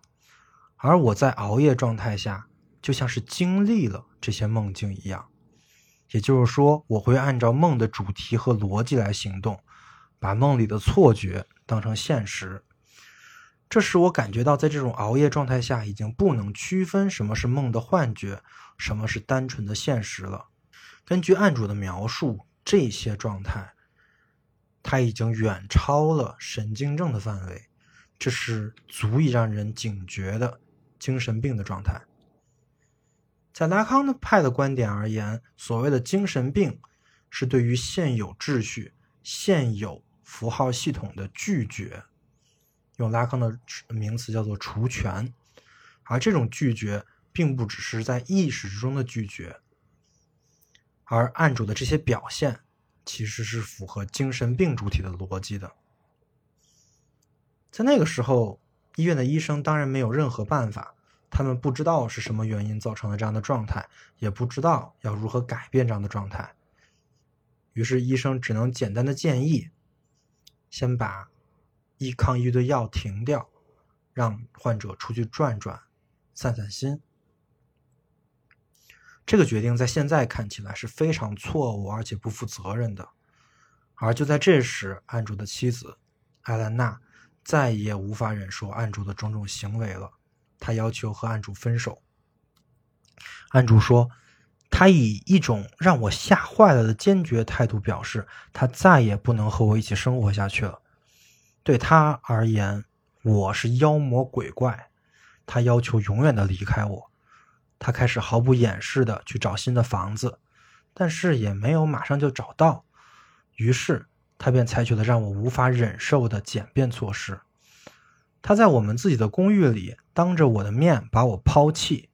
而我在熬夜状态下，就像是经历了这些梦境一样。也就是说，我会按照梦的主题和逻辑来行动，把梦里的错觉当成现实。这使我感觉到，在这种熬夜状态下，已经不能区分什么是梦的幻觉，什么是单纯的现实了。根据案主的描述，这些状态，他已经远超了神经症的范围，这是足以让人警觉的精神病的状态。在拉康的派的观点而言，所谓的精神病，是对于现有秩序、现有符号系统的拒绝。用拉康的名词叫做除权，而这种拒绝并不只是在意识之中的拒绝，而案主的这些表现其实是符合精神病主体的逻辑的。在那个时候，医院的医生当然没有任何办法，他们不知道是什么原因造成了这样的状态，也不知道要如何改变这样的状态。于是医生只能简单的建议，先把。抑抗抑郁的药停掉，让患者出去转转，散散心。这个决定在现在看起来是非常错误而且不负责任的。而就在这时，案主的妻子艾兰娜再也无法忍受案主的种种行为了，他要求和案主分手。案主说，他以一种让我吓坏了的坚决态度表示，他再也不能和我一起生活下去了。对他而言，我是妖魔鬼怪，他要求永远的离开我。他开始毫不掩饰的去找新的房子，但是也没有马上就找到。于是他便采取了让我无法忍受的简便措施。他在我们自己的公寓里当着我的面把我抛弃。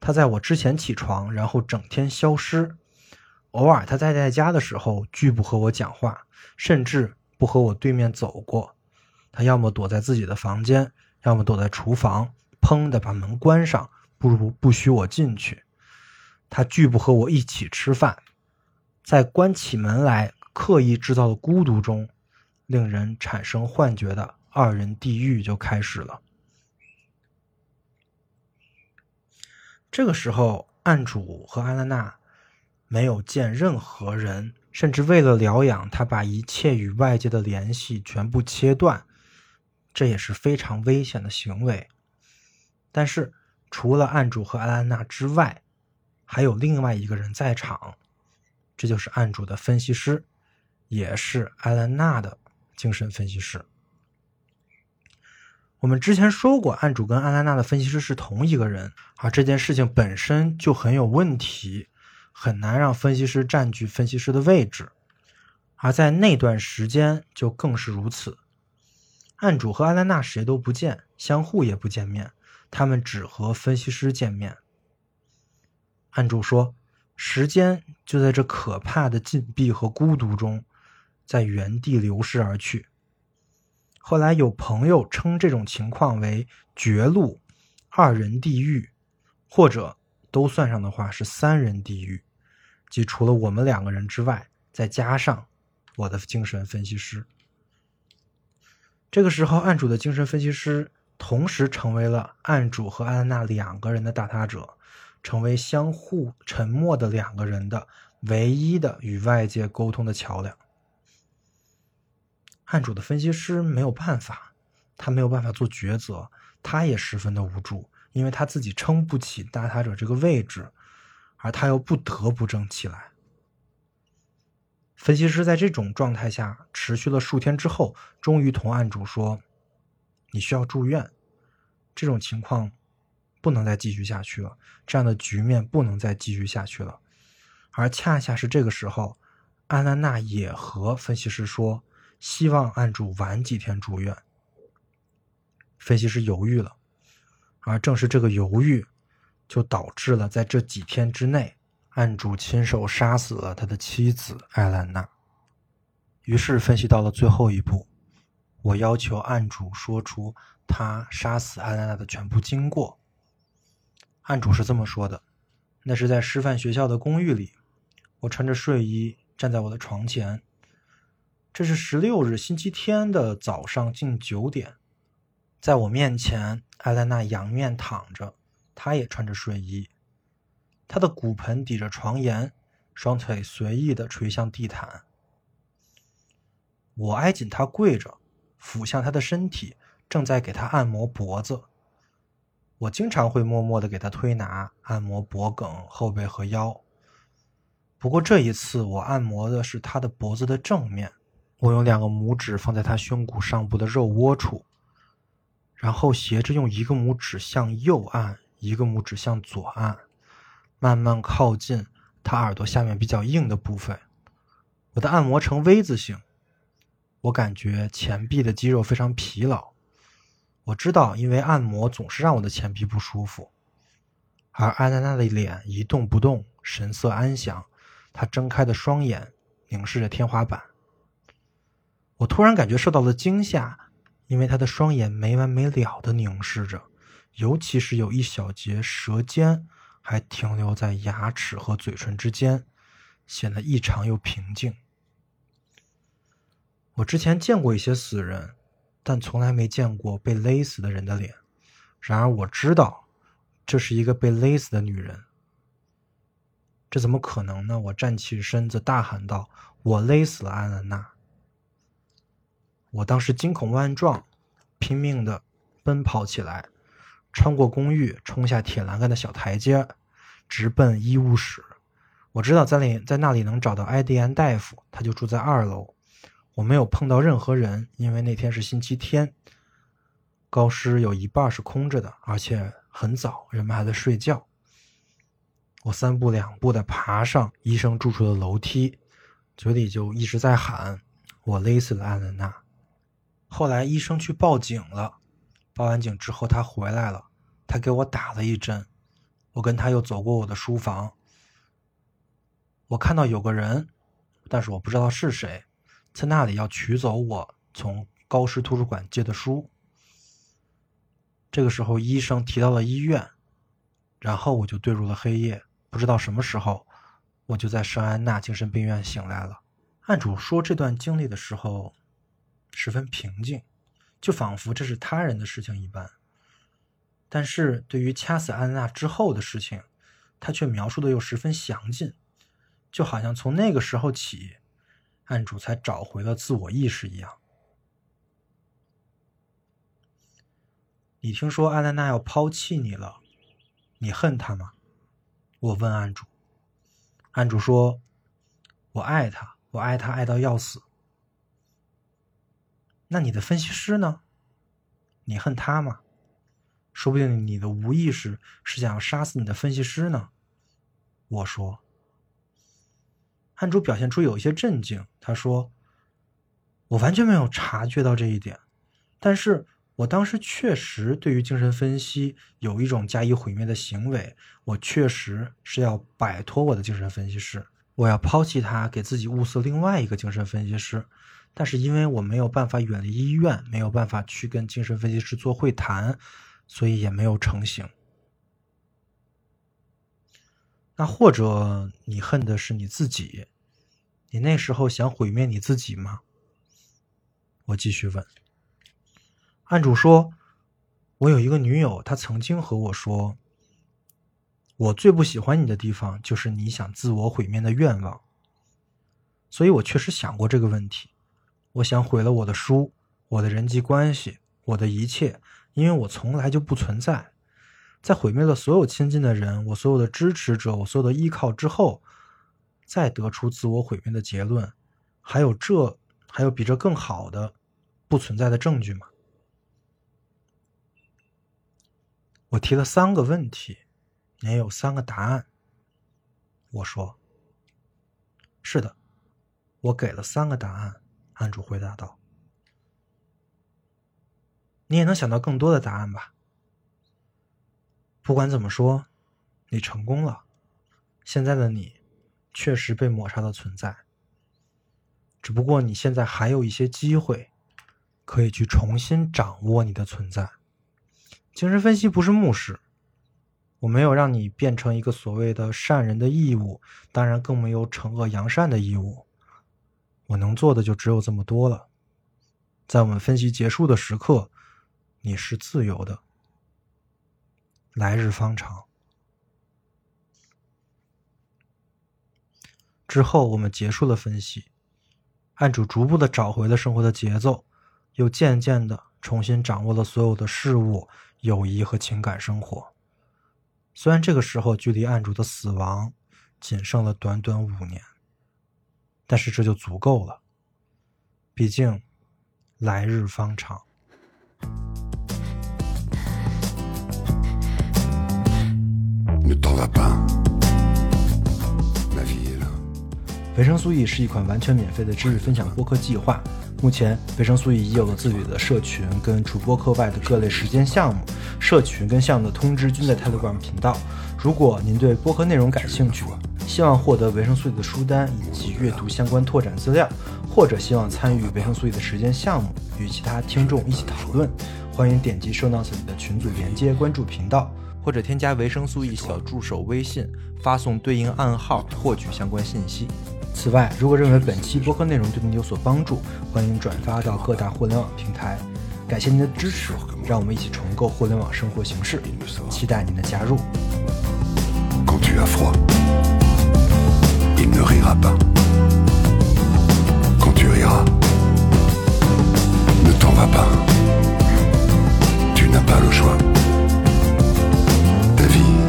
他在我之前起床，然后整天消失。偶尔他在在家的时候拒不和我讲话，甚至不和我对面走过。他要么躲在自己的房间，要么躲在厨房，砰的把门关上，不如不许我进去。他拒不和我一起吃饭，在关起门来刻意制造的孤独中，令人产生幻觉的二人地狱就开始了。这个时候，案主和安娜娜没有见任何人，甚至为了疗养，他把一切与外界的联系全部切断。这也是非常危险的行为，但是除了案主和艾兰娜之外，还有另外一个人在场，这就是案主的分析师，也是艾兰娜的精神分析师。我们之前说过，案主跟艾兰娜的分析师是同一个人，而这件事情本身就很有问题，很难让分析师占据分析师的位置，而在那段时间就更是如此。案主和阿兰娜谁都不见，相互也不见面，他们只和分析师见面。案主说：“时间就在这可怕的禁闭和孤独中，在原地流逝而去。”后来有朋友称这种情况为“绝路”、“二人地狱”，或者都算上的话是“三人地狱”，即除了我们两个人之外，再加上我的精神分析师。这个时候，案主的精神分析师同时成为了案主和安娜两个人的打他者，成为相互沉默的两个人的唯一的与外界沟通的桥梁。案主的分析师没有办法，他没有办法做抉择，他也十分的无助，因为他自己撑不起打他者这个位置，而他又不得不争起来。分析师在这种状态下持续了数天之后，终于同案主说：“你需要住院，这种情况不能再继续下去了，这样的局面不能再继续下去了。”而恰恰是这个时候，安娜娜也和分析师说：“希望案主晚几天住院。”分析师犹豫了，而正是这个犹豫，就导致了在这几天之内。案主亲手杀死了他的妻子艾兰娜。于是分析到了最后一步，我要求案主说出他杀死艾兰娜的全部经过。案主是这么说的：“那是在师范学校的公寓里，我穿着睡衣站在我的床前。这是十六日星期天的早上近九点，在我面前，艾莱娜仰面躺着，她也穿着睡衣，她的骨盆抵着床沿，双腿随意的垂向地毯。我挨紧她跪着，俯向她的身体，正在给她按摩脖子。我经常会默默的给她推拿、按摩脖颈、后背和腰。不过这一次，我按摩的是她的脖子的正面，我用两个拇指放在他胸骨上部的肉窝处。然后斜着用一个拇指向右按，一个拇指向左按，慢慢靠近他耳朵下面比较硬的部分。我的按摩呈 V 字形，我感觉前臂的肌肉非常疲劳。我知道，因为按摩总是让我的前臂不舒服。而安娜娜的脸一动不动，神色安详，她睁开的双眼凝视着天花板。我突然感觉受到了惊吓。因为他的双眼没完没了的凝视着，尤其是有一小节舌尖还停留在牙齿和嘴唇之间，显得异常又平静。我之前见过一些死人，但从来没见过被勒死的人的脸。然而我知道，这是一个被勒死的女人。这怎么可能呢？我站起身子，大喊道：“我勒死了安安娜！”我当时惊恐万状，拼命的奔跑起来，穿过公寓，冲下铁栏杆的小台阶，直奔医务室。我知道在里在那里能找到埃迪安大夫，他就住在二楼。我没有碰到任何人，因为那天是星期天，高师有一半是空着的，而且很早，人们还在睡觉。我三步两步的爬上医生住处的楼梯，嘴里就一直在喊：“我勒死了安娜娜。”后来医生去报警了，报完警之后他回来了，他给我打了一针，我跟他又走过我的书房，我看到有个人，但是我不知道是谁，在那里要取走我从高师图书馆借的书。这个时候医生提到了医院，然后我就坠入了黑夜，不知道什么时候我就在圣安娜精神病院醒来了。案主说这段经历的时候。十分平静，就仿佛这是他人的事情一般。但是对于掐死安娜之后的事情，他却描述的又十分详尽，就好像从那个时候起，案主才找回了自我意识一样。你听说安娜娜要抛弃你了，你恨她吗？我问案主。案主说：“我爱她，我爱她爱到要死。”那你的分析师呢？你恨他吗？说不定你的无意识是想要杀死你的分析师呢。我说，汉珠表现出有一些震惊。他说：“我完全没有察觉到这一点，但是我当时确实对于精神分析有一种加以毁灭的行为。我确实是要摆脱我的精神分析师，我要抛弃他，给自己物色另外一个精神分析师。”但是因为我没有办法远离医院，没有办法去跟精神分析师做会谈，所以也没有成型。那或者你恨的是你自己？你那时候想毁灭你自己吗？我继续问。案主说：“我有一个女友，她曾经和我说，我最不喜欢你的地方就是你想自我毁灭的愿望。所以我确实想过这个问题。”我想毁了我的书，我的人际关系，我的一切，因为我从来就不存在。在毁灭了所有亲近的人，我所有的支持者，我所有的依靠之后，再得出自我毁灭的结论，还有这，还有比这更好的不存在的证据吗？我提了三个问题，也有三个答案。我说：“是的，我给了三个答案。”案主回答道：“你也能想到更多的答案吧？不管怎么说，你成功了。现在的你确实被抹杀的存在，只不过你现在还有一些机会，可以去重新掌握你的存在。精神分析不是牧师，我没有让你变成一个所谓的善人的义务，当然更没有惩恶扬善的义务。”我能做的就只有这么多了。在我们分析结束的时刻，你是自由的。来日方长。之后，我们结束了分析，案主逐步的找回了生活的节奏，又渐渐的重新掌握了所有的事物、友谊和情感生活。虽然这个时候距离案主的死亡仅剩了短短五年，但是这就足够了。毕竟，来日方长。维生素 E 是一款完全免费的知识分享播客计划。目前，维生素 E 已有了自己的社群，跟除播客外的各类实践项目。社群跟项目的通知均在 Telegram 频道。如果您对播客内容感兴趣，希望获得维生素 E 的书单以及阅读相关拓展资料，或者希望参与维生素 E 的实践项目，与其他听众一起讨论，欢迎点击 Show Notes 里的群组连接，关注频道，或者添加维生素 E 小助手微信，发送对应暗号获取相关信息。此外，如果认为本期播客内容对您有所帮助，欢迎转发到各大互联网平台。感谢您的支持，让我们一起重构互联网生活形式，期待您的加入。c'est moi.